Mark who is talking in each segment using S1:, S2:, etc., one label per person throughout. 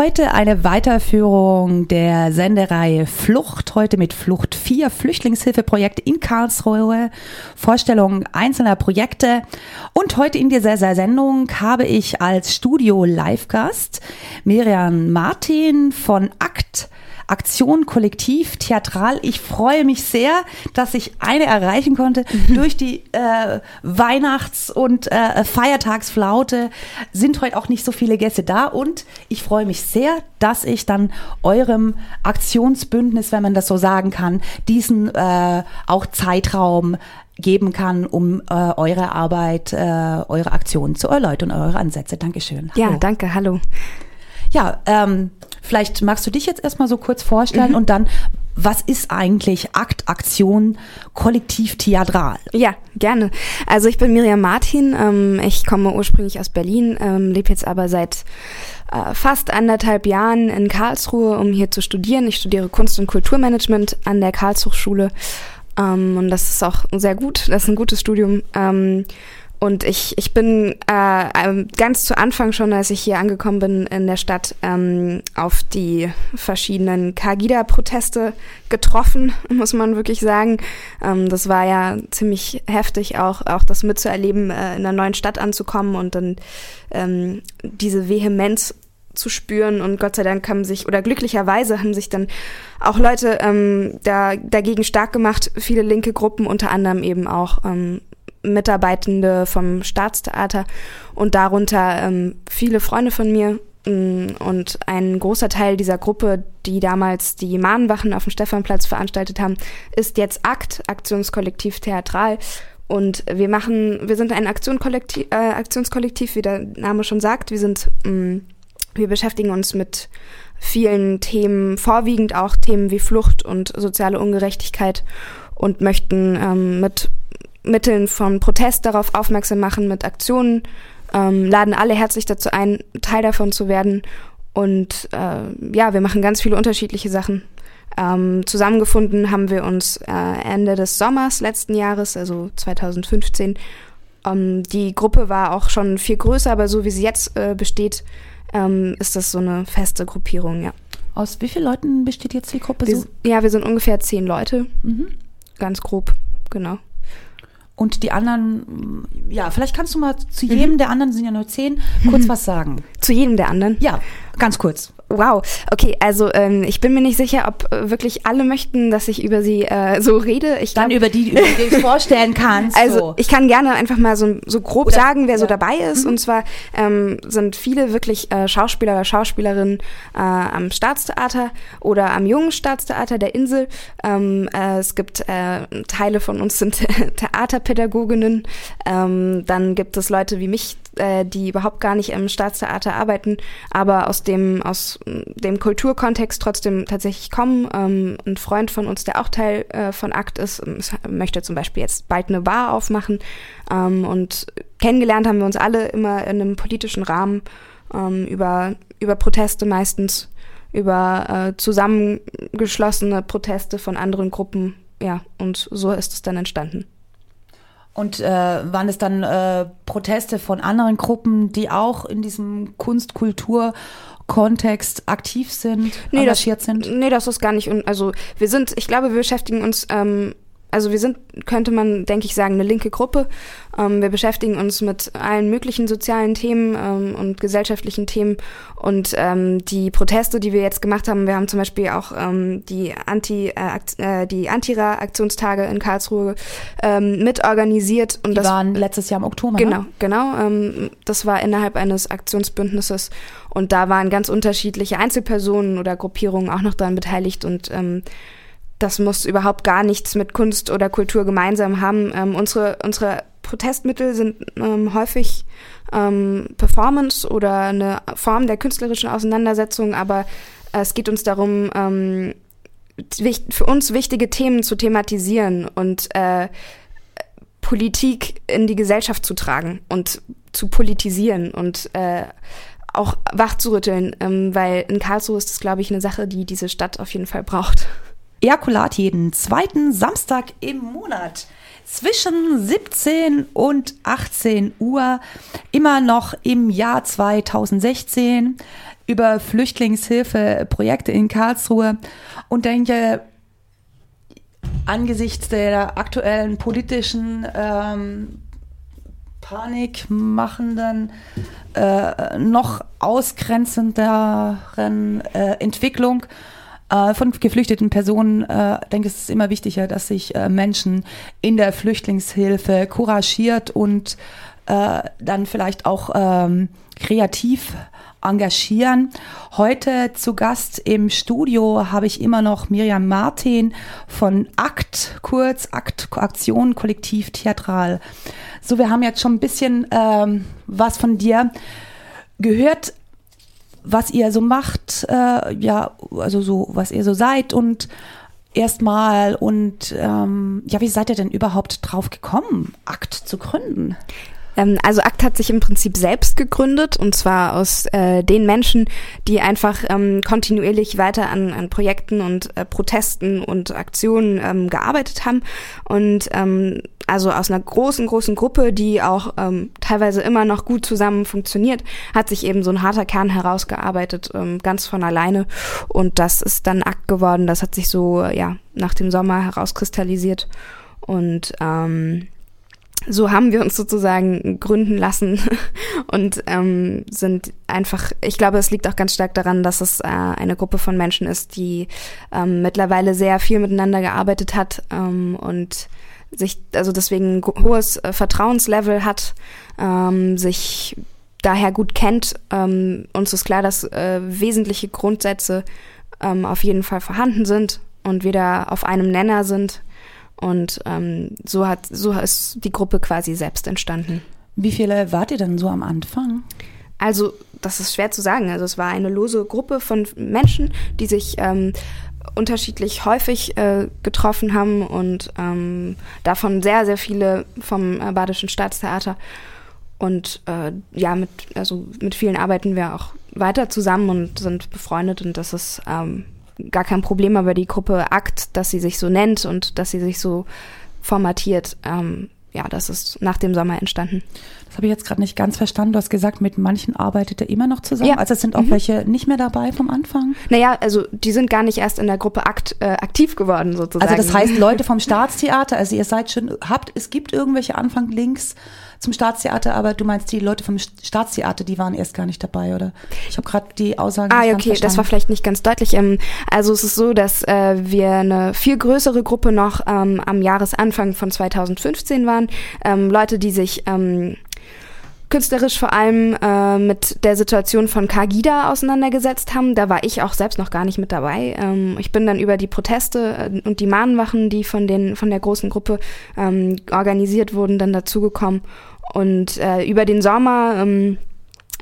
S1: Heute eine Weiterführung der Sendereihe Flucht, heute mit Flucht 4, Flüchtlingshilfeprojekt in Karlsruhe, Vorstellung einzelner Projekte. Und heute in dieser Sendung habe ich als Studio-Live-Gast Miriam Martin von ACT Aktion Kollektiv Theatral. Ich freue mich sehr, dass ich eine erreichen konnte. Mhm. Durch die äh, Weihnachts- und äh, Feiertagsflaute sind heute auch nicht so viele Gäste da und ich freue mich sehr, dass ich dann eurem Aktionsbündnis, wenn man das so sagen kann, diesen äh, auch Zeitraum geben kann, um äh, eure Arbeit, äh, eure Aktionen zu erläutern, eure Ansätze. Dankeschön.
S2: Hallo. Ja, danke, hallo.
S1: Ja, ähm, vielleicht magst du dich jetzt erstmal so kurz vorstellen mhm. und dann, was ist eigentlich Akt, Aktion, Kollektiv Theatral?
S2: Ja, gerne. Also ich bin Miriam Martin, ähm, ich komme ursprünglich aus Berlin, ähm, lebe jetzt aber seit äh, fast anderthalb Jahren in Karlsruhe, um hier zu studieren. Ich studiere Kunst- und Kulturmanagement an der Karlshochschule ähm, und das ist auch sehr gut, das ist ein gutes Studium. Ähm, und ich, ich bin äh, ähm, ganz zu Anfang schon, als ich hier angekommen bin in der Stadt, ähm, auf die verschiedenen Kagida-Proteste getroffen, muss man wirklich sagen. Ähm, das war ja ziemlich heftig, auch, auch das mitzuerleben, äh, in einer neuen Stadt anzukommen und dann ähm, diese Vehemenz zu spüren und Gott sei Dank haben sich oder glücklicherweise haben sich dann auch Leute ähm, da, dagegen stark gemacht, viele linke Gruppen, unter anderem eben auch ähm, Mitarbeitende vom Staatstheater und darunter ähm, viele Freunde von mir mm, und ein großer Teil dieser Gruppe, die damals die Mahnwachen auf dem Stephanplatz veranstaltet haben, ist jetzt ACT, Aktionskollektiv Theatral. Und wir machen, wir sind ein Aktionskollektiv, äh, Aktionskollektiv, wie der Name schon sagt. Wir sind, mh, mm, wir beschäftigen uns mit vielen Themen, vorwiegend auch Themen wie Flucht und soziale Ungerechtigkeit und möchten ähm, mit Mitteln von Protest darauf aufmerksam machen, mit Aktionen, ähm, laden alle herzlich dazu ein, Teil davon zu werden. Und äh, ja, wir machen ganz viele unterschiedliche Sachen. Ähm, zusammengefunden haben wir uns äh, Ende des Sommers letzten Jahres, also 2015. Ähm, die Gruppe war auch schon viel größer, aber so wie sie jetzt äh, besteht, ähm, ist das so eine feste Gruppierung, ja.
S1: Aus wie vielen Leuten besteht jetzt die Gruppe
S2: wir, so? Ja, wir sind ungefähr zehn Leute. Mhm. Ganz grob, genau.
S1: Und die anderen, ja, vielleicht kannst du mal zu jedem mhm. der anderen, sind ja nur zehn, kurz mhm. was sagen.
S2: Zu jedem der anderen?
S1: Ja, ganz kurz.
S2: Wow, okay, also ähm, ich bin mir nicht sicher, ob äh, wirklich alle möchten, dass ich über sie äh, so rede. Ich
S1: Dann über die, über die du vorstellen kannst.
S2: Also so. ich kann gerne einfach mal so, so grob Oder, sagen, wer ja. so dabei ist. Mhm. Und zwar ähm, sind viele wirklich äh, Schauspieler oder Schauspielerinnen äh, am Staatstheater oder am Jungen Staatstheater der Insel. Ähm, äh, es gibt äh, Teile von uns sind Theaterpädagoginnen. Ähm, dann gibt es Leute wie mich, äh, die überhaupt gar nicht im Staatstheater arbeiten, aber aus dem, aus dem Kulturkontext trotzdem tatsächlich kommen. Ähm, ein Freund von uns, der auch Teil äh, von ACT ist, ähm, möchte zum Beispiel jetzt bald eine Bar aufmachen. Ähm, und kennengelernt haben wir uns alle immer in einem politischen Rahmen ähm, über, über Proteste meistens, über äh, zusammengeschlossene Proteste von anderen Gruppen. Ja, und so ist es dann entstanden.
S1: Und äh, waren es dann äh, Proteste von anderen Gruppen, die auch in diesem Kunst-Kultur-Kontext aktiv sind,
S2: nee, engagiert das, sind? Nee, das ist gar nicht. Also wir sind, ich glaube, wir beschäftigen uns ähm, also wir sind, könnte man, denke ich, sagen, eine linke Gruppe. Ähm, wir beschäftigen uns mit allen möglichen sozialen Themen ähm, und gesellschaftlichen Themen. Und ähm, die Proteste, die wir jetzt gemacht haben, wir haben zum Beispiel auch ähm, die Anti, äh, äh, die Antira-Aktionstage in Karlsruhe ähm, mitorganisiert.
S1: Und die das waren letztes Jahr im Oktober.
S2: Genau, ne? genau. Ähm, das war innerhalb eines Aktionsbündnisses. Und da waren ganz unterschiedliche Einzelpersonen oder Gruppierungen auch noch daran beteiligt und ähm, das muss überhaupt gar nichts mit Kunst oder Kultur gemeinsam haben. Ähm, unsere, unsere Protestmittel sind ähm, häufig ähm, Performance oder eine Form der künstlerischen Auseinandersetzung, aber äh, es geht uns darum, ähm, für uns wichtige Themen zu thematisieren und äh, Politik in die Gesellschaft zu tragen und zu politisieren und äh, auch wachzurütteln, ähm, weil in Karlsruhe ist das, glaube ich, eine Sache, die diese Stadt auf jeden Fall braucht.
S1: Ejakulat jeden zweiten Samstag im Monat. zwischen 17 und 18 Uhr, immer noch im Jahr 2016, über Flüchtlingshilfeprojekte in Karlsruhe und denke, angesichts der aktuellen politischen ähm, panikmachenden, äh, noch ausgrenzenderen äh, Entwicklung äh, von geflüchteten Personen, äh, denke ich, ist es immer wichtiger, dass sich äh, Menschen in der Flüchtlingshilfe couragiert und äh, dann vielleicht auch ähm, kreativ engagieren. Heute zu Gast im Studio habe ich immer noch Miriam Martin von ACT, kurz ACT, Aktion Kollektiv Theatral. So, wir haben jetzt schon ein bisschen ähm, was von dir gehört was ihr so macht, äh, ja, also so, was ihr so seid und erstmal und ähm, ja, wie seid ihr denn überhaupt drauf gekommen, Akt zu gründen?
S2: Ähm, also ACT hat sich im Prinzip selbst gegründet und zwar aus äh, den Menschen, die einfach ähm, kontinuierlich weiter an, an Projekten und äh, Protesten und Aktionen ähm, gearbeitet haben und ähm, also aus einer großen, großen Gruppe, die auch ähm, teilweise immer noch gut zusammen funktioniert, hat sich eben so ein harter Kern herausgearbeitet, ähm, ganz von alleine. Und das ist dann Akt geworden. Das hat sich so, ja, nach dem Sommer herauskristallisiert. Und ähm, so haben wir uns sozusagen gründen lassen und ähm, sind einfach, ich glaube, es liegt auch ganz stark daran, dass es äh, eine Gruppe von Menschen ist, die ähm, mittlerweile sehr viel miteinander gearbeitet hat ähm, und sich, also deswegen hohes äh, Vertrauenslevel hat, ähm, sich daher gut kennt. Ähm, uns ist klar, dass äh, wesentliche Grundsätze ähm, auf jeden Fall vorhanden sind und wieder auf einem Nenner sind und ähm, so hat so ist die Gruppe quasi selbst entstanden.
S1: Wie viele wart ihr denn so am Anfang?
S2: Also das ist schwer zu sagen. Also es war eine lose Gruppe von Menschen, die sich ähm, unterschiedlich häufig äh, getroffen haben und ähm, davon sehr, sehr viele vom äh, Badischen Staatstheater. Und äh, ja, mit, also mit vielen arbeiten wir auch weiter zusammen und sind befreundet und das ist ähm, gar kein Problem, aber die Gruppe Akt, dass sie sich so nennt und dass sie sich so formatiert, ähm, ja, das ist nach dem Sommer entstanden.
S1: Das habe ich jetzt gerade nicht ganz verstanden. Du hast gesagt, mit manchen arbeitet er immer noch zusammen. Ja. Also es sind auch mhm. welche nicht mehr dabei vom Anfang?
S2: Naja, also die sind gar nicht erst in der Gruppe akt, äh, aktiv geworden sozusagen.
S1: Also das heißt, Leute vom Staatstheater, also ihr seid schon, habt, es gibt irgendwelche Anfang-Links zum Staatstheater, aber du meinst die Leute vom Staatstheater, die waren erst gar nicht dabei, oder? Ich habe gerade die Aussage
S2: Ah, okay, das war vielleicht nicht ganz deutlich. Ähm, also es ist so, dass äh, wir eine viel größere Gruppe noch ähm, am Jahresanfang von 2015 waren. Ähm, Leute, die sich künstlerisch vor allem äh, mit der Situation von Kagida auseinandergesetzt haben. Da war ich auch selbst noch gar nicht mit dabei. Ähm, ich bin dann über die Proteste äh, und die Mahnwachen, die von den von der großen Gruppe ähm, organisiert wurden, dann dazugekommen. Und äh, über den Sommer ähm,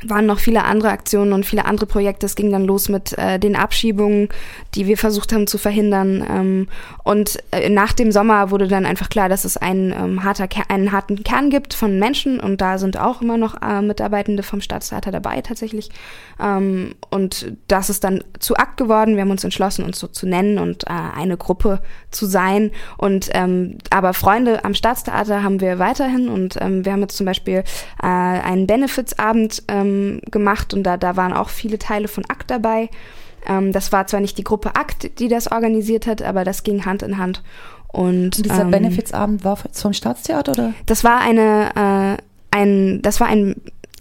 S2: waren noch viele andere Aktionen und viele andere Projekte. Es ging dann los mit äh, den Abschiebungen, die wir versucht haben zu verhindern. Ähm, und äh, nach dem Sommer wurde dann einfach klar, dass es einen, ähm, harter einen harten Kern gibt von Menschen und da sind auch immer noch äh, Mitarbeitende vom Staatstheater dabei tatsächlich. Ähm, und das ist dann zu Akt geworden. Wir haben uns entschlossen, uns so zu nennen und äh, eine Gruppe zu sein. Und ähm, aber Freunde am Staatstheater haben wir weiterhin und ähm, wir haben jetzt zum Beispiel äh, einen Benefitsabend ähm, gemacht und da, da waren auch viele Teile von Akt dabei. Ähm, das war zwar nicht die Gruppe Akt, die das organisiert hat, aber das ging Hand in Hand. Und,
S1: und dieser ähm, Benefitsabend war vom Staatstheater oder?
S2: Das war eine, äh, ein, das war ein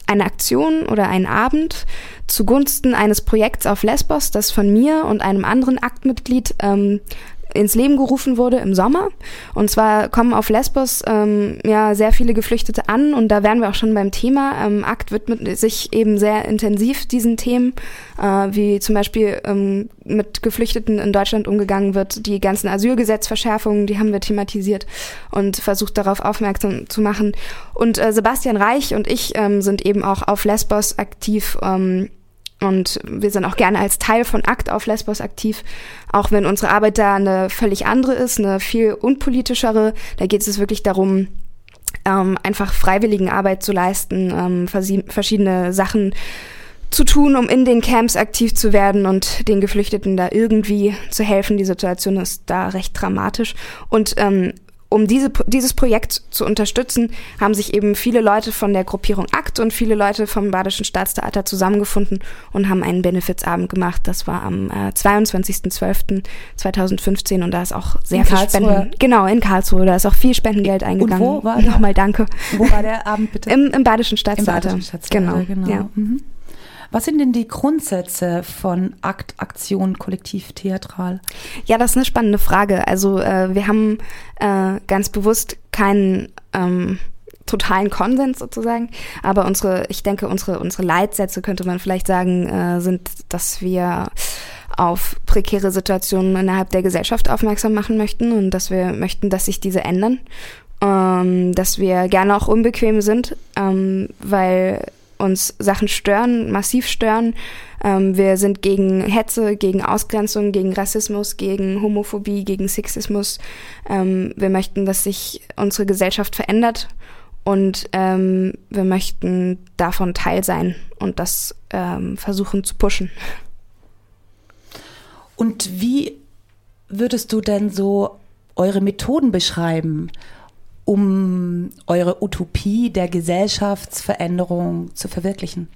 S2: eine Aktion oder ein Abend zugunsten eines Projekts auf Lesbos, das von mir und einem anderen Aktmitglied ähm, ins Leben gerufen wurde im Sommer. Und zwar kommen auf Lesbos ähm, ja sehr viele Geflüchtete an und da wären wir auch schon beim Thema. Ähm, Akt widmet sich eben sehr intensiv diesen Themen, äh, wie zum Beispiel ähm, mit Geflüchteten in Deutschland umgegangen wird. Die ganzen Asylgesetzverschärfungen, die haben wir thematisiert und versucht darauf aufmerksam zu machen. Und äh, Sebastian Reich und ich ähm, sind eben auch auf Lesbos aktiv. Ähm, und wir sind auch gerne als Teil von Akt auf Lesbos aktiv, auch wenn unsere Arbeit da eine völlig andere ist, eine viel unpolitischere. Da geht es wirklich darum, ähm, einfach freiwilligen Arbeit zu leisten, ähm, verschiedene Sachen zu tun, um in den Camps aktiv zu werden und den Geflüchteten da irgendwie zu helfen. Die Situation ist da recht dramatisch. Und ähm, um diese, dieses Projekt zu unterstützen, haben sich eben viele Leute von der Gruppierung ACT und viele Leute vom Badischen Staatstheater zusammengefunden und haben einen Benefitsabend gemacht. Das war am äh, 22.12.2015 und da ist auch sehr
S1: In
S2: viel
S1: Karlsruhe?
S2: Spenden. Genau, in Karlsruhe. Da ist auch viel Spendengeld eingegangen.
S1: wo war der?
S2: Nochmal danke.
S1: Wo war der Abend bitte?
S2: Im, im Badischen
S1: Im
S2: Staatstheater.
S1: Badischen Staatstheater,
S2: Genau. Ja.
S1: Mhm. Was sind denn die Grundsätze von Akt, Aktion, Kollektiv, Theatral?
S2: Ja, das ist eine spannende Frage. Also äh, wir haben äh, ganz bewusst keinen ähm, totalen Konsens sozusagen, aber unsere, ich denke, unsere unsere Leitsätze könnte man vielleicht sagen, äh, sind, dass wir auf prekäre Situationen innerhalb der Gesellschaft aufmerksam machen möchten und dass wir möchten, dass sich diese ändern, ähm, dass wir gerne auch unbequem sind, ähm, weil uns Sachen stören, massiv stören. Ähm, wir sind gegen Hetze, gegen Ausgrenzung, gegen Rassismus, gegen Homophobie, gegen Sexismus. Ähm, wir möchten, dass sich unsere Gesellschaft verändert und ähm, wir möchten davon Teil sein und das ähm, versuchen zu pushen.
S1: Und wie würdest du denn so eure Methoden beschreiben, um eure Utopie der Gesellschaftsveränderung zu verwirklichen?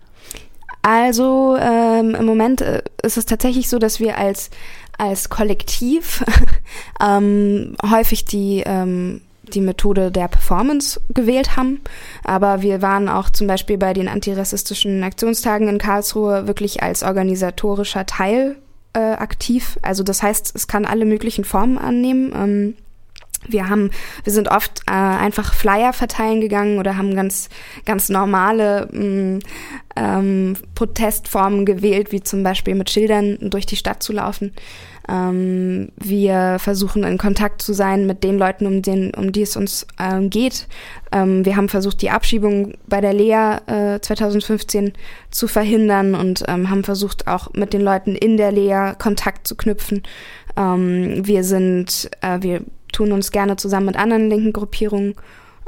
S2: Also ähm, im Moment äh, ist es tatsächlich so, dass wir als, als Kollektiv ähm, häufig die, ähm, die Methode der Performance gewählt haben. Aber wir waren auch zum Beispiel bei den antirassistischen Aktionstagen in Karlsruhe wirklich als organisatorischer Teil äh, aktiv. Also das heißt, es kann alle möglichen Formen annehmen. Ähm, wir haben, wir sind oft äh, einfach Flyer verteilen gegangen oder haben ganz, ganz normale mh, ähm, Protestformen gewählt, wie zum Beispiel mit Schildern durch die Stadt zu laufen. Ähm, wir versuchen in Kontakt zu sein mit den Leuten, um, den, um die es uns ähm, geht. Ähm, wir haben versucht, die Abschiebung bei der Lea äh, 2015 zu verhindern und ähm, haben versucht, auch mit den Leuten in der Lea Kontakt zu knüpfen. Ähm, wir sind, äh, wir tun uns gerne zusammen mit anderen linken Gruppierungen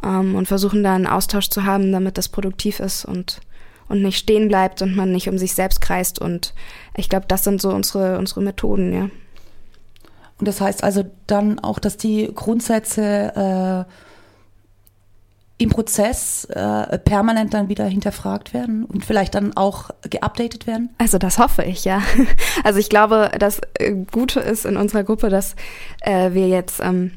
S2: ähm, und versuchen da einen Austausch zu haben, damit das produktiv ist und, und nicht stehen bleibt und man nicht um sich selbst kreist. Und ich glaube, das sind so unsere, unsere Methoden, ja.
S1: Und das heißt also dann auch, dass die Grundsätze äh, im Prozess äh, permanent dann wieder hinterfragt werden und vielleicht dann auch geupdatet werden?
S2: Also das hoffe ich, ja. Also ich glaube, das äh, Gute ist in unserer Gruppe, dass äh, wir jetzt ähm,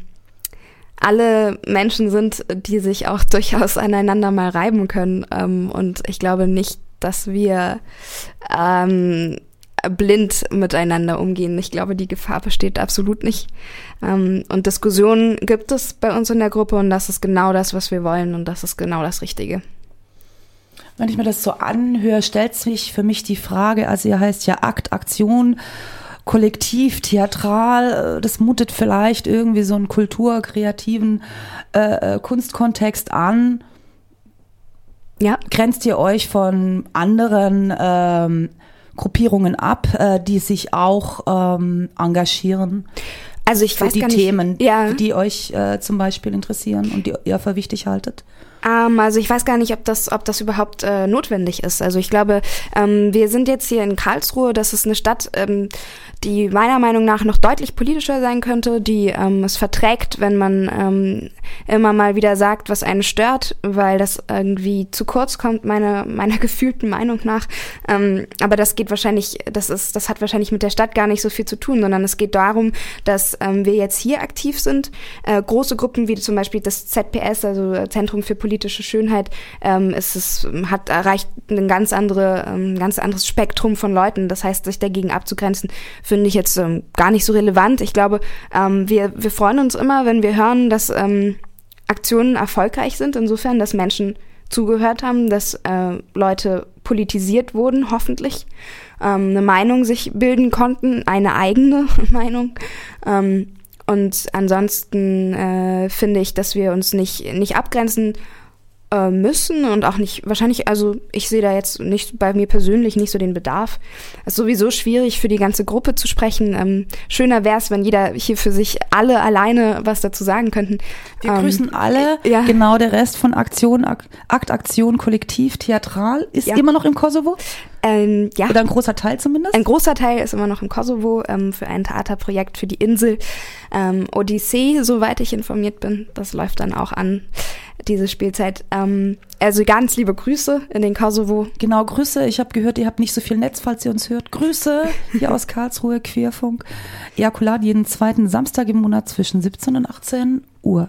S2: alle Menschen sind, die sich auch durchaus aneinander mal reiben können. Ähm, und ich glaube nicht, dass wir ähm, blind miteinander umgehen. Ich glaube, die Gefahr besteht absolut nicht. Ähm, und Diskussionen gibt es bei uns in der Gruppe und das ist genau das, was wir wollen und das ist genau das Richtige.
S1: Wenn ich mir das so anhöre, stellt sich für mich die Frage, also ihr heißt ja Akt, Aktion, Kollektiv, theatral, äh, das mutet vielleicht irgendwie so einen kultur-, kreativen äh, Kunstkontext an.
S2: Ja.
S1: Grenzt ihr euch von anderen ähm, Gruppierungen ab, äh, die sich auch ähm, engagieren?
S2: Also ich
S1: für
S2: weiß
S1: die
S2: gar nicht,
S1: Themen,
S2: ja.
S1: die euch äh, zum Beispiel interessieren und die ihr für wichtig haltet?
S2: Ähm, also ich weiß gar nicht, ob das, ob das überhaupt äh, notwendig ist. Also ich glaube, ähm, wir sind jetzt hier in Karlsruhe. Das ist eine Stadt, ähm, die meiner Meinung nach noch deutlich politischer sein könnte, die ähm, es verträgt, wenn man ähm, immer mal wieder sagt, was einen stört, weil das irgendwie zu kurz kommt, meiner meiner gefühlten Meinung nach. Ähm, aber das geht wahrscheinlich, das ist, das hat wahrscheinlich mit der Stadt gar nicht so viel zu tun, sondern es geht darum, dass ähm, wir jetzt hier aktiv sind. Äh, große Gruppen wie zum Beispiel das ZPS, also Zentrum für politische Schönheit, ähm, ist es hat erreicht ein ganz andere, ein ganz anderes Spektrum von Leuten. Das heißt, sich dagegen abzugrenzen, finde ich jetzt ähm, gar nicht so relevant. Ich glaube, ähm, wir, wir freuen uns immer, wenn wir hören, dass ähm, Aktionen erfolgreich sind, insofern, dass Menschen zugehört haben, dass äh, Leute politisiert wurden, hoffentlich, ähm, eine Meinung sich bilden konnten, eine eigene Meinung. Ähm, und ansonsten äh, finde ich, dass wir uns nicht, nicht abgrenzen äh, müssen und auch nicht, wahrscheinlich, also ich sehe da jetzt nicht bei mir persönlich nicht so den Bedarf. Es ist sowieso schwierig für die ganze Gruppe zu sprechen. Ähm, schöner wäre es, wenn jeder hier für sich alle alleine was dazu sagen könnten.
S1: Wir
S2: Ähm,
S1: grüßen alle.
S2: ja.
S1: Genau, der Rest von Aktion, Ak- Akt, Aktion, Kollektiv, Theatral ist
S2: Ja.
S1: immer noch im Kosovo.
S2: Ähm, ja.
S1: Oder ein großer Teil zumindest?
S2: Ein großer Teil ist immer noch im Kosovo ähm, für ein Theaterprojekt für die Insel. Ähm, Odyssee, soweit ich informiert bin, das läuft dann auch an, diese Spielzeit. Ähm, also ganz liebe Grüße in den Kosovo.
S1: Genau, Grüße. Ich habe gehört, ihr habt nicht so viel Netz, falls ihr uns hört. Grüße hier aus Karlsruhe, Queerfunk. Ejakulat jeden zweiten Samstag im Monat zwischen 17 und 18 Uhr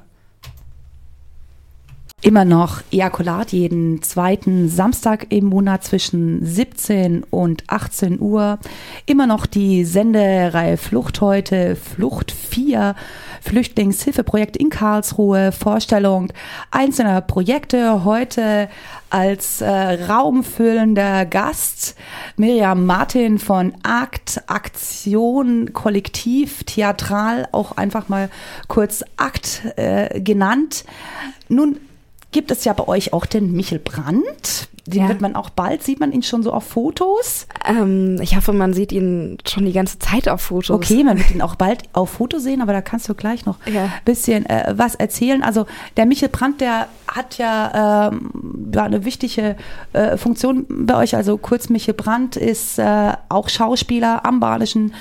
S1: immer noch Ejakulat jeden zweiten Samstag im Monat zwischen 17 und 18 Uhr. Immer noch die Sendereihe Flucht heute, Flucht 4, Flüchtlingshilfeprojekt in Karlsruhe, Vorstellung einzelner Projekte. Heute als äh, raumfüllender Gast Miriam Martin von Akt, Aktion, Kollektiv, Theatral, auch einfach mal kurz Akt äh, genannt. Nun gibt es ja bei euch auch den Michel Brandt. Den ja. wird man auch bald, sieht man ihn schon so auf Fotos?
S2: Ähm, ich hoffe, man sieht ihn schon die ganze Zeit auf Fotos.
S1: Okay, man wird ihn auch bald auf Foto sehen, aber da kannst du gleich noch ein ja. bisschen äh, was erzählen. Also der Michel Brandt, der hat ja, ähm, ja eine wichtige äh, Funktion bei euch. Also kurz Michel Brandt ist äh, auch Schauspieler am Badischen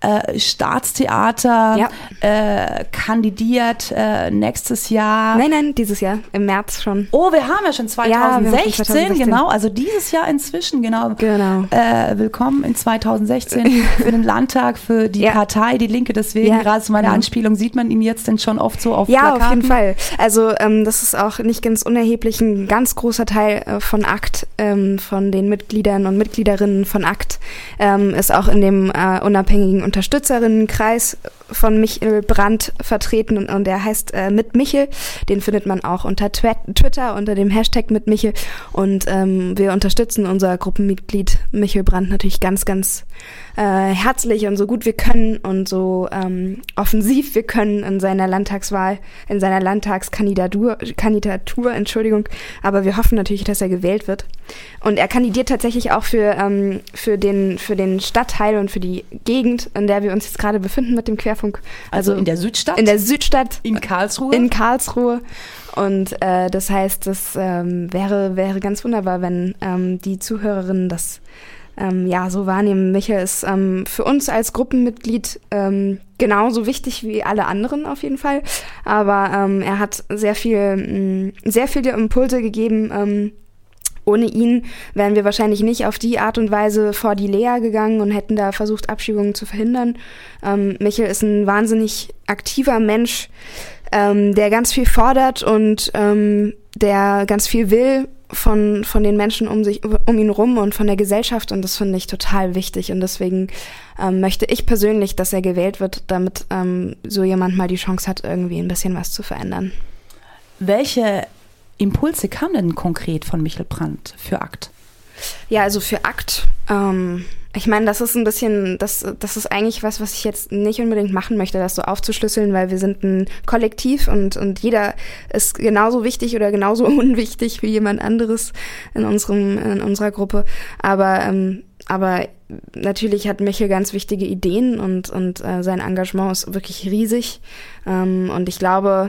S1: äh, Staatstheater ja. äh, kandidiert äh, nächstes Jahr.
S2: Nein, nein, dieses Jahr, im März schon.
S1: Oh, wir haben ja schon 2016, ja, schon 2016. genau, also dieses Jahr inzwischen, genau.
S2: Genau.
S1: Äh, willkommen in 2016 für den Landtag, für die ja. Partei, die Linke, deswegen gerade zu meiner Anspielung sieht man ihn jetzt denn schon oft so auf
S2: Ja, Plakaten. auf jeden Fall. Also ähm, das ist auch nicht ganz unerheblich, ein ganz großer Teil äh, von ACT, ähm, von den Mitgliedern und Mitgliederinnen von ACT, ähm, ist auch in dem unabhängigen Unterstützerinnenkreis von Michel Brandt vertreten und, und der heißt äh, mit Michel. Den findet man auch unter Twitter unter dem Hashtag mit Michel und ähm, wir unterstützen unser Gruppenmitglied Michel Brandt natürlich ganz, ganz äh, herzlich und so gut wir können und so ähm, offensiv wir können in seiner Landtagswahl, in seiner Landtagskandidatur, Kandidatur, Entschuldigung. Aber wir hoffen natürlich, dass er gewählt wird. Und er kandidiert tatsächlich auch für, ähm, für, den, für den Stadtteil und für die Gegend, in der wir uns jetzt gerade befinden mit dem Querfunk.
S1: Also, also in der Südstadt?
S2: In der Südstadt.
S1: In Karlsruhe?
S2: In Karlsruhe. Und äh, das heißt, das ähm, wäre, wäre ganz wunderbar, wenn ähm, die Zuhörerinnen das ähm, ja so wahrnehmen. Michael ist ähm, für uns als Gruppenmitglied ähm, genauso wichtig wie alle anderen auf jeden Fall. Aber ähm, er hat sehr viel, mh, sehr viele Impulse gegeben. Ohne ihn wären wir wahrscheinlich nicht auf die Art und Weise vor die Lea gegangen und hätten da versucht, Abschiebungen zu verhindern. Ähm, Michel ist ein wahnsinnig aktiver Mensch, ähm, der ganz viel fordert und ähm, der ganz viel will von, von den Menschen um sich, um ihn rum und von der Gesellschaft und das finde ich total wichtig und deswegen ähm, möchte ich persönlich, dass er gewählt wird, damit ähm, so jemand mal die Chance hat, irgendwie ein bisschen was zu verändern.
S1: Welche Impulse kamen denn konkret von Michel Brandt für Akt?
S2: Ja, also für Akt ähm, ich meine, das ist ein bisschen, das, das ist eigentlich was, was ich jetzt nicht unbedingt machen möchte, das so aufzuschlüsseln, weil wir sind ein Kollektiv und, und jeder ist genauso wichtig oder genauso unwichtig wie jemand anderes in unserem, in unserer Gruppe. Aber, ähm, aber natürlich hat Michel ganz wichtige Ideen und, und äh, sein Engagement ist wirklich riesig. Ähm, und ich glaube,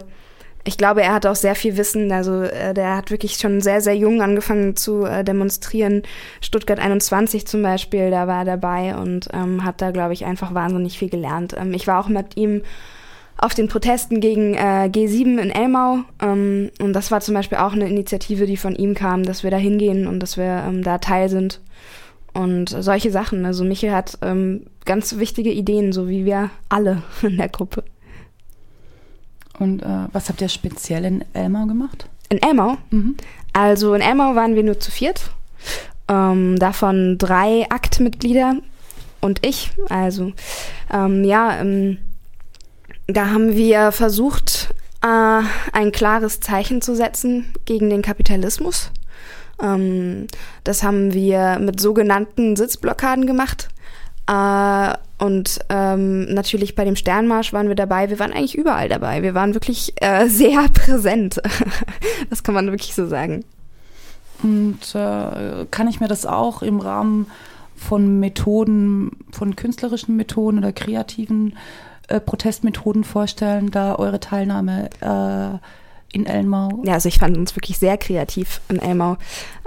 S2: ich glaube, er hat auch sehr viel Wissen. Also äh, der hat wirklich schon sehr, sehr jung angefangen zu äh, demonstrieren. Stuttgart 21 zum Beispiel, da war er dabei und ähm, hat da, glaube ich, einfach wahnsinnig viel gelernt. Ähm, ich war auch mit ihm auf den Protesten gegen äh, G7 in Elmau. Ähm, und das war zum Beispiel auch eine Initiative, die von ihm kam, dass wir da hingehen und dass wir ähm, da Teil sind. Und solche Sachen. Also Michael hat ähm, ganz wichtige Ideen, so wie wir alle in der Gruppe.
S1: Und äh, was habt ihr speziell in Elmau gemacht?
S2: In Elmau? Mhm. Also in Elmau waren wir nur zu viert. Ähm, davon drei Aktmitglieder und ich. Also ähm, ja, ähm, da haben wir versucht, äh, ein klares Zeichen zu setzen gegen den Kapitalismus. Ähm, das haben wir mit sogenannten Sitzblockaden gemacht. Äh, und ähm, natürlich bei dem Sternmarsch waren wir dabei. Wir waren eigentlich überall dabei. Wir waren wirklich äh, sehr präsent. das kann man wirklich so sagen.
S1: Und äh, kann ich mir das auch im Rahmen von Methoden, von künstlerischen Methoden oder kreativen äh, Protestmethoden vorstellen, da eure Teilnahme äh, in Elmau?
S2: Ja, also ich fand uns wirklich sehr kreativ in Elmau.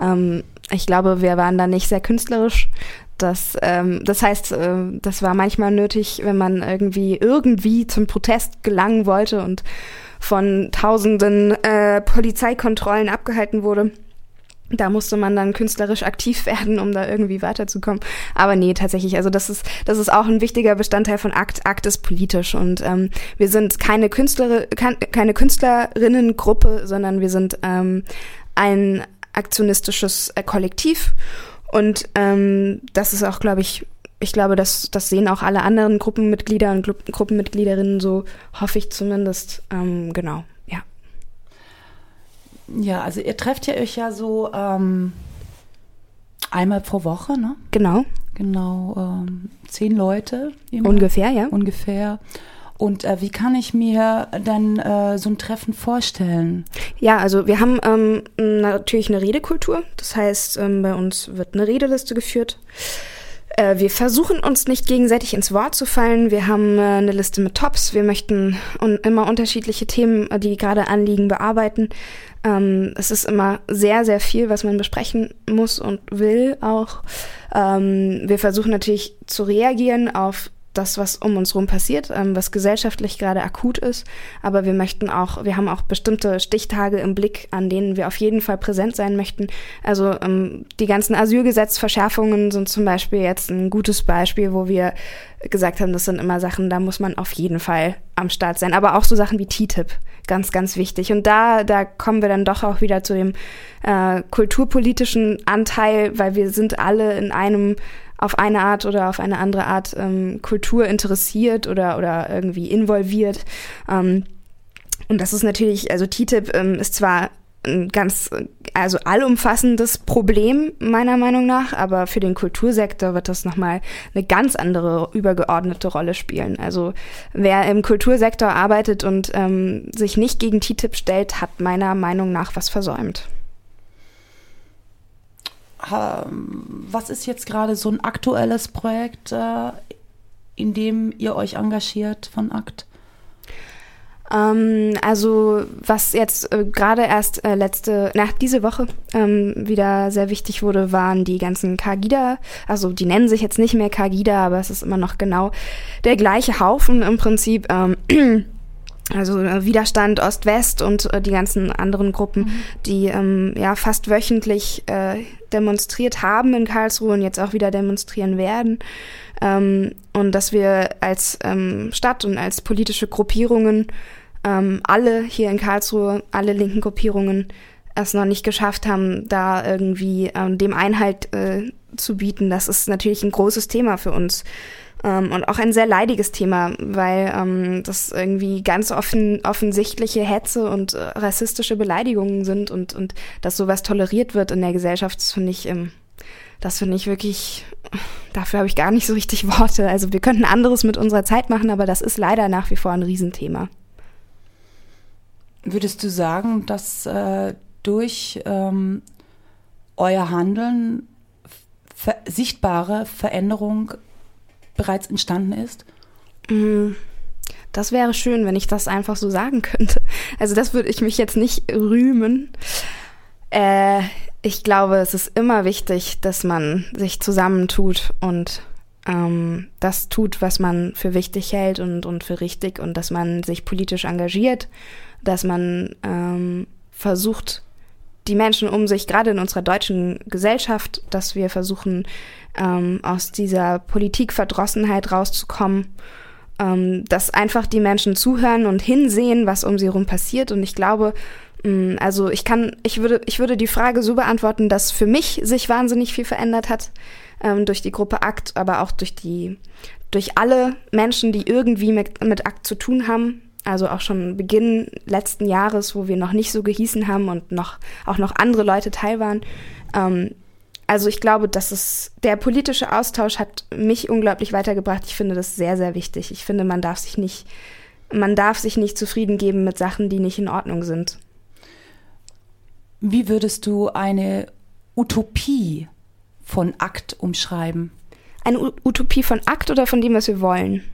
S2: Ähm, ich glaube, wir waren da nicht sehr künstlerisch. Das, ähm, das heißt, äh, das war manchmal nötig, wenn man irgendwie irgendwie zum Protest gelangen wollte und von tausenden äh, Polizeikontrollen abgehalten wurde. Da musste man dann künstlerisch aktiv werden, um da irgendwie weiterzukommen. Aber nee, tatsächlich, also das ist, das ist auch ein wichtiger Bestandteil von Akt. Akt ist politisch und ähm, wir sind keine Künstler, keine Künstlerinnengruppe, sondern wir sind ähm, ein aktionistisches äh, Kollektiv. Und ähm, das ist auch, glaube ich, ich glaube, das, das sehen auch alle anderen Gruppenmitglieder und Gru Gruppenmitgliederinnen so, hoffe ich zumindest. Ähm, genau, ja.
S1: Ja, also ihr trefft ja euch ja so ähm, einmal pro Woche, ne?
S2: Genau.
S1: Genau, ähm, zehn Leute.
S2: Ungefähr, ja.
S1: Ungefähr. Und äh, wie kann ich mir dann äh, so ein Treffen vorstellen?
S2: Ja, also wir haben ähm, natürlich eine Redekultur. Das heißt, ähm, bei uns wird eine Redeliste geführt. Äh, wir versuchen uns nicht gegenseitig ins Wort zu fallen. Wir haben äh, eine Liste mit Tops. Wir möchten un immer unterschiedliche Themen, äh, die gerade anliegen, bearbeiten. Ähm, es ist immer sehr, sehr viel, was man besprechen muss und will auch. Ähm, wir versuchen natürlich zu reagieren auf das, was um uns herum passiert, ähm, was gesellschaftlich gerade akut ist. Aber wir möchten auch, wir haben auch bestimmte Stichtage im Blick, an denen wir auf jeden Fall präsent sein möchten. Also ähm, die ganzen Asylgesetzverschärfungen sind zum Beispiel jetzt ein gutes Beispiel, wo wir gesagt haben, das sind immer Sachen, da muss man auf jeden Fall am Start sein. Aber auch so Sachen wie TTIP, ganz, ganz wichtig. Und da, da kommen wir dann doch auch wieder zu dem äh, kulturpolitischen Anteil, weil wir sind alle in einem auf eine Art oder auf eine andere Art ähm, Kultur interessiert oder, oder irgendwie involviert. Ähm, und das ist natürlich, also TTIP ähm, ist zwar ein ganz, also allumfassendes Problem meiner Meinung nach, aber für den Kultursektor wird das nochmal eine ganz andere übergeordnete Rolle spielen. Also wer im Kultursektor arbeitet und ähm, sich nicht gegen TTIP stellt, hat meiner Meinung nach was versäumt
S1: was ist jetzt gerade so ein aktuelles Projekt, äh, in dem ihr euch engagiert von ACT?
S2: Ähm, also was jetzt äh, gerade erst äh, letzte, nach diese Woche ähm, wieder sehr wichtig wurde, waren die ganzen Kagida. Also die nennen sich jetzt nicht mehr Kagida, aber es ist immer noch genau der gleiche Haufen im Prinzip. Ähm, also äh, Widerstand Ost-West und äh, die ganzen anderen Gruppen, mhm. die ähm, ja fast wöchentlich äh, demonstriert haben in Karlsruhe und jetzt auch wieder demonstrieren werden. Ähm, und dass wir als ähm, Stadt und als politische Gruppierungen ähm, alle hier in Karlsruhe, alle linken Gruppierungen es noch nicht geschafft haben, da irgendwie ähm, dem Einhalt äh, zu bieten. Das ist natürlich ein großes Thema für uns. Ähm, und auch ein sehr leidiges Thema, weil ähm, das irgendwie ganz offen, offensichtliche Hetze und äh, rassistische Beleidigungen sind und, und dass sowas toleriert wird in der Gesellschaft, das finde ich, ähm, das finde ich wirklich, dafür habe ich gar nicht so richtig Worte. Also wir könnten anderes mit unserer Zeit machen, aber das ist leider nach wie vor ein Riesenthema.
S1: Würdest du sagen, dass äh, durch ähm, euer Handeln ver sichtbare Veränderung bereits entstanden ist?
S2: Mm, das wäre schön, wenn ich das einfach so sagen könnte. Also das würde ich mich jetzt nicht rühmen. Äh, ich glaube, es ist immer wichtig, dass man sich zusammentut und ähm, das tut, was man für wichtig hält und, und für richtig und dass man sich politisch engagiert, dass man ähm, versucht, die Menschen um sich, gerade in unserer deutschen Gesellschaft, dass wir versuchen, ähm, aus dieser Politikverdrossenheit rauszukommen, ähm, dass einfach die Menschen zuhören und hinsehen, was um sie herum passiert. Und ich glaube, mh, mm, also ich kann, ich würde, ich würde die Frage so beantworten, dass für mich sich wahnsinnig viel verändert hat ähm, durch die Gruppe Akt, aber auch durch die, durch alle Menschen, die irgendwie mit, mit Akt zu tun haben also auch schon Beginn letzten Jahres, wo wir noch nicht so gehießen haben und noch auch noch andere Leute teil waren. Ähm, also ich glaube, dass es der politische Austausch hat mich unglaublich weitergebracht. Ich finde das sehr, sehr wichtig. Ich finde, man darf sich nicht, man darf sich nicht zufrieden geben mit Sachen, die nicht in Ordnung sind.
S1: Wie würdest du eine Utopie von Akt umschreiben?
S2: Eine U Utopie von Akt oder von dem, was wir wollen?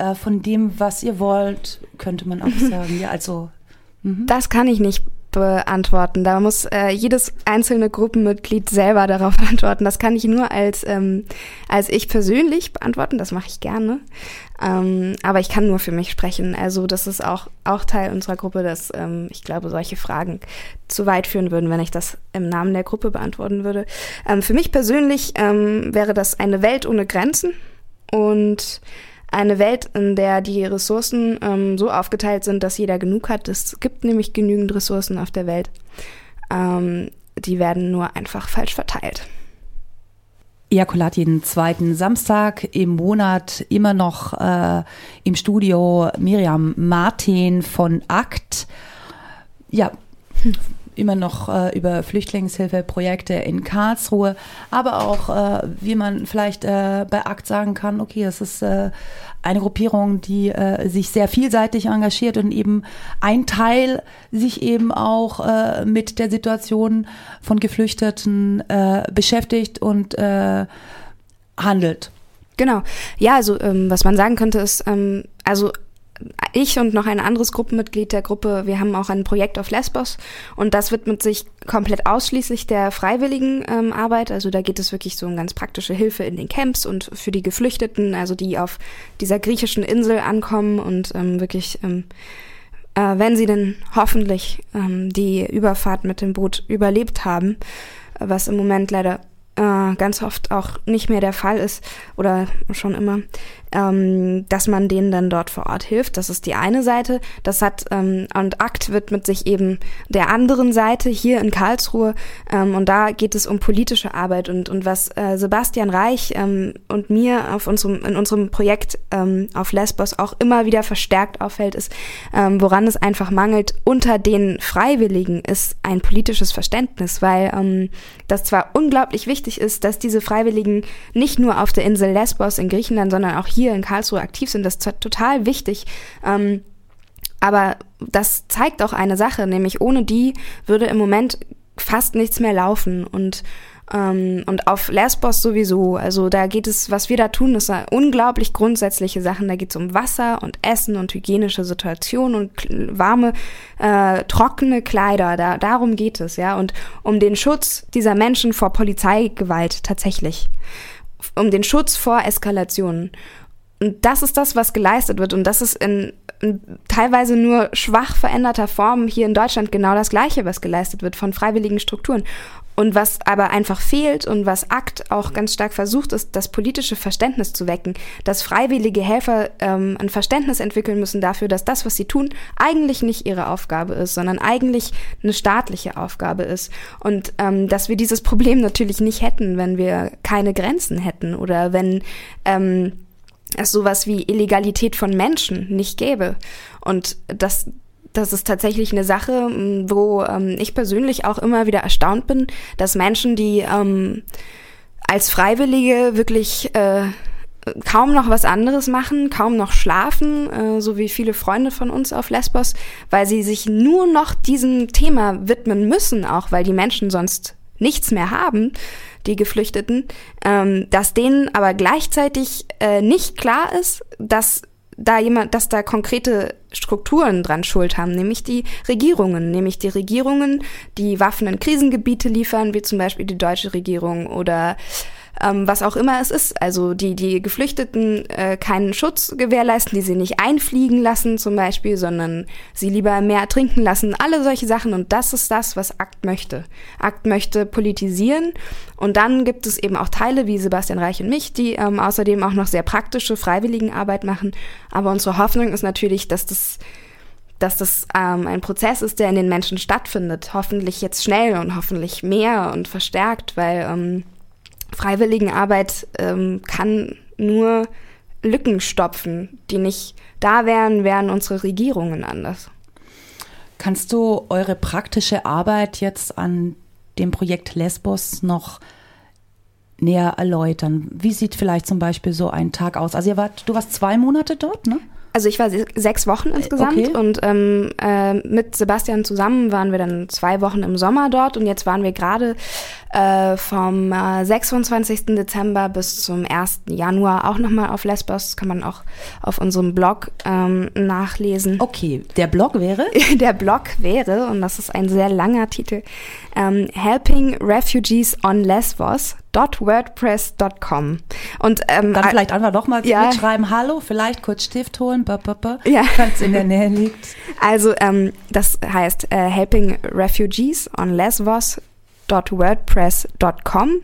S1: Äh, von dem, was ihr wollt, könnte man auch sagen. ja, also.
S2: Mhm. Das kann ich nicht beantworten. Da muss äh, jedes einzelne Gruppenmitglied selber darauf antworten. Das kann ich nur als, ähm, als ich persönlich beantworten. Das mache ich gerne. Ähm, aber ich kann nur für mich sprechen. Also das ist auch, auch Teil unserer Gruppe, dass ähm, ich glaube, solche Fragen zu weit führen würden, wenn ich das im Namen der Gruppe beantworten würde. Ähm, für mich persönlich ähm, wäre das eine Welt ohne Grenzen und eine Welt, in der die Ressourcen ähm, so aufgeteilt sind, dass jeder genug hat. Es gibt nämlich genügend Ressourcen auf der Welt. Ähm, die werden nur einfach falsch verteilt.
S1: Ejakulat jeden zweiten Samstag im Monat immer noch äh, im Studio Miriam Martin von ACT. Ja, immer noch äh, über Flüchtlingshilfeprojekte in Karlsruhe, aber auch, äh, wie man vielleicht äh, bei ACT sagen kann, okay, es ist äh, eine Gruppierung, die äh, sich sehr vielseitig engagiert und eben ein Teil sich eben auch äh, mit der Situation von Geflüchteten beschäftigt und handelt.
S2: Genau. Ja, also ähm, was man sagen könnte ist, ähm, also ich und noch ein anderes Gruppenmitglied der Gruppe, wir haben auch ein Projekt auf Lesbos und das widmet sich komplett ausschließlich der freiwilligen ähm, Arbeit. Also da geht es wirklich so um ganz praktische Hilfe in den Camps und für die Geflüchteten, also die auf dieser griechischen Insel ankommen und ähm, wirklich, ähm, äh, wenn sie denn hoffentlich ähm, die Überfahrt mit dem Boot überlebt haben, was im Moment leider äh, ganz oft auch nicht mehr der Fall ist oder schon immer, ähm, dass man denen dann dort vor Ort hilft. Das ist die eine Seite. Das hat ähm, und Akt widmet sich eben der anderen Seite hier in Karlsruhe ähm, und da geht es um politische Arbeit und und was äh, Sebastian Reich ähm, und mir auf unserem in unserem Projekt ähm, auf Lesbos auch immer wieder verstärkt auffällt, ist, ähm, woran es einfach mangelt unter den Freiwilligen ist ein politisches Verständnis, weil ähm, das zwar unglaublich wichtig ist, dass diese Freiwilligen nicht nur auf der Insel Lesbos in Griechenland, sondern auch hier hier in Karlsruhe aktiv sind. Das ist total wichtig. Ähm, aber das zeigt auch eine Sache, nämlich ohne die würde im Moment fast nichts mehr laufen und ähm, und auf Lesbos sowieso. Also da geht es, was wir da tun, das sind unglaublich grundsätzliche Sachen. Da geht es um Wasser und Essen und hygienische Situationen und warme, äh, trockene Kleider. Da, darum geht es, ja. Und um den Schutz dieser Menschen vor Polizeigewalt tatsächlich. Um den Schutz vor Eskalationen. Und das ist das, was geleistet wird. Und das ist in, in, teilweise nur schwach veränderter Form hier in Deutschland genau das Gleiche, was geleistet wird von freiwilligen Strukturen. Und was aber einfach fehlt und was ACT auch ganz stark versucht, ist, das politische Verständnis zu wecken, dass freiwillige Helfer ähm, ein Verständnis entwickeln müssen dafür, dass das, was sie tun, eigentlich nicht ihre Aufgabe ist, sondern eigentlich eine staatliche Aufgabe ist. Und ähm, dass wir dieses Problem natürlich nicht hätten, wenn wir keine Grenzen hätten oder wenn ähm, es sowas wie Illegalität von Menschen nicht gäbe. Und das, das ist tatsächlich eine Sache, wo ähm, ich persönlich auch immer wieder erstaunt bin, dass Menschen, die ähm, als Freiwillige wirklich äh, kaum noch was anderes machen, kaum noch schlafen, äh, so wie viele Freunde von uns auf Lesbos, weil sie sich nur noch diesem Thema widmen müssen, auch weil die Menschen sonst nichts mehr haben, die Geflüchteten, ähm, dass denen aber gleichzeitig äh, nicht klar ist, dass da jemand, dass da konkrete Strukturen dran schuld haben, nämlich die Regierungen, nämlich die Regierungen, die Waffen in Krisengebiete liefern, wie zum Beispiel die deutsche Regierung oder ähm, was auch immer es ist. Also die, die Geflüchteten äh, keinen Schutz gewährleisten, die sie nicht einfliegen lassen zum Beispiel, sondern sie lieber mehr trinken lassen, alle solche Sachen. Und das ist das, was Akt möchte. Akt möchte politisieren. Und dann gibt es eben auch Teile wie Sebastian Reich und mich, die ähm, außerdem auch noch sehr praktische Freiwilligenarbeit machen. Aber unsere Hoffnung ist natürlich, dass das dass das ähm, ein Prozess ist, der in den Menschen stattfindet. Hoffentlich jetzt schnell und hoffentlich mehr und verstärkt, weil ähm, Freiwilligenarbeit ähm, kann nur Lücken stopfen, die nicht da wären, wären unsere Regierungen anders.
S1: Kannst du eure praktische Arbeit jetzt an dem Projekt Lesbos noch näher erläutern? Wie sieht vielleicht zum Beispiel so ein Tag aus? Also ihr wart, du warst zwei Monate dort, ne?
S2: Also ich war sechs Wochen insgesamt okay. und ähm, äh, mit Sebastian zusammen waren wir dann zwei Wochen im Sommer dort und jetzt waren wir gerade äh, vom äh, 26. Dezember bis zum 1. Januar auch nochmal auf Lesbos. Das kann man auch auf unserem Blog ähm, nachlesen.
S1: Okay, der Blog wäre?
S2: der Blog wäre, und das ist ein sehr langer Titel, ähm, Helping Refugees on Lesbos www.wordpress.com.
S1: Und ähm, dann vielleicht einfach doch mal ja. mitschreiben, hallo, vielleicht kurz Stift holen, ja. falls es in der Nähe liegt.
S2: Also ähm, das heißt äh, Helping Refugees on Lesbos www.wordpress.com.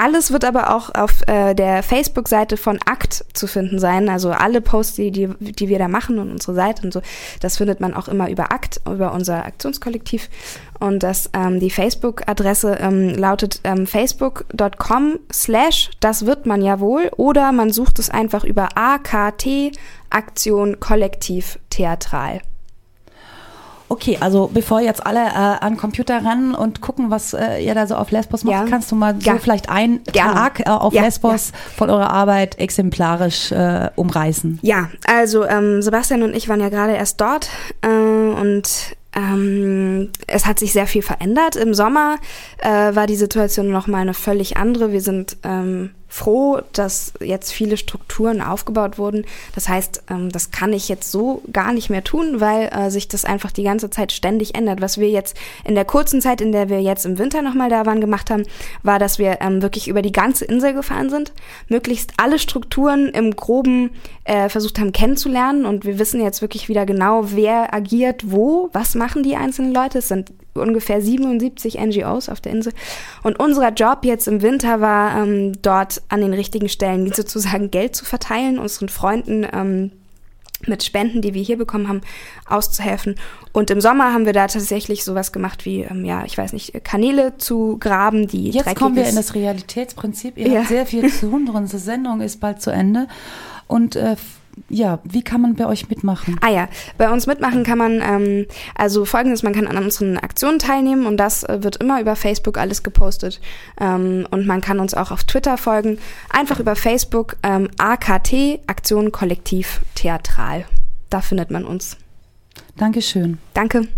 S2: Alles wird aber auch auf äh, der Facebook-Seite von ACT zu finden sein. Also alle Posts, die, die, die wir da machen und unsere Seite und so, das findet man auch immer über ACT, über unser Aktionskollektiv. Und das, ähm, die Facebook-Adresse ähm, lautet ähm, facebook.com slash, das wird man ja wohl, oder man sucht es einfach über AKT, Aktion Kollektiv Theatral.
S1: Okay, also bevor jetzt alle äh, an Computer rennen und gucken, was äh, ihr da so auf Lesbos macht, ja. kannst du mal ja. so vielleicht einen Gerne. Tag äh, auf ja. Lesbos von eurer Arbeit exemplarisch äh, umreißen?
S2: Ja, also ähm, Sebastian und ich waren ja gerade erst dort äh, und ähm, es hat sich sehr viel verändert. Im Sommer äh, war die Situation noch mal eine völlig andere. Wir sind ähm, froh, dass jetzt viele Strukturen aufgebaut wurden. Das heißt, ähm, das kann ich jetzt so gar nicht mehr tun, weil äh, sich das einfach die ganze Zeit ständig ändert. Was wir jetzt in der kurzen Zeit, in der wir jetzt im Winter nochmal da waren, gemacht haben, war, dass wir ähm, wirklich über die ganze Insel gefahren sind, möglichst alle Strukturen im Groben äh, versucht haben kennenzulernen und wir wissen jetzt wirklich wieder genau, wer agiert wo, was machen die einzelnen Leute. Es sind ungefähr 77 NGOs auf der Insel. Und unser Job jetzt im Winter war, ähm, dort an den richtigen Stellen sozusagen Geld zu verteilen, unseren Freunden ähm, mit Spenden, die wir hier bekommen haben, auszuhelfen. Und im Sommer haben wir da tatsächlich sowas gemacht wie, ähm, ja, ich weiß nicht, Kanäle zu graben, die
S1: Jetzt kommen wir in das Realitätsprinzip. Ihr ja. habt sehr viel zu tun. Unsere Sendung ist bald zu Ende. Und äh, ja, wie kann man bei euch mitmachen?
S2: Ah ja, bei uns mitmachen kann man, ähm, also folgendes, man kann an unseren Aktionen teilnehmen und das äh, wird immer über Facebook alles gepostet. Ähm, und man kann uns auch auf Twitter folgen, einfach über Facebook ähm, AKT, Aktion Kollektiv Theatral. Da findet man uns.
S1: Dankeschön.
S2: Danke.